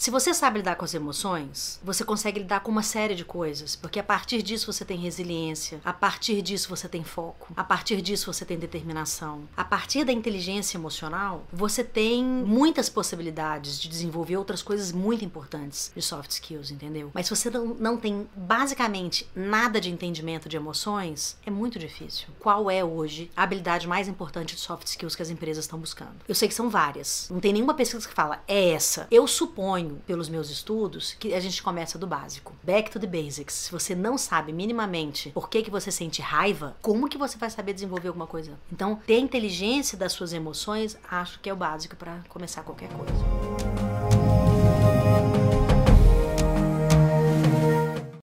Se você sabe lidar com as emoções, você consegue lidar com uma série de coisas, porque a partir disso você tem resiliência, a partir disso você tem foco, a partir disso você tem determinação. A partir da inteligência emocional, você tem muitas possibilidades de desenvolver outras coisas muito importantes de soft skills, entendeu? Mas se você não, não tem basicamente nada de entendimento de emoções, é muito difícil. Qual é hoje a habilidade mais importante de soft skills que as empresas estão buscando? Eu sei que são várias. Não tem nenhuma pesquisa que fala, é essa. Eu suponho pelos meus estudos, que a gente começa do básico. Back to the basics. Se você não sabe minimamente por que, que você sente raiva, como que você vai saber desenvolver alguma coisa? Então, ter inteligência das suas emoções, acho que é o básico para começar qualquer coisa.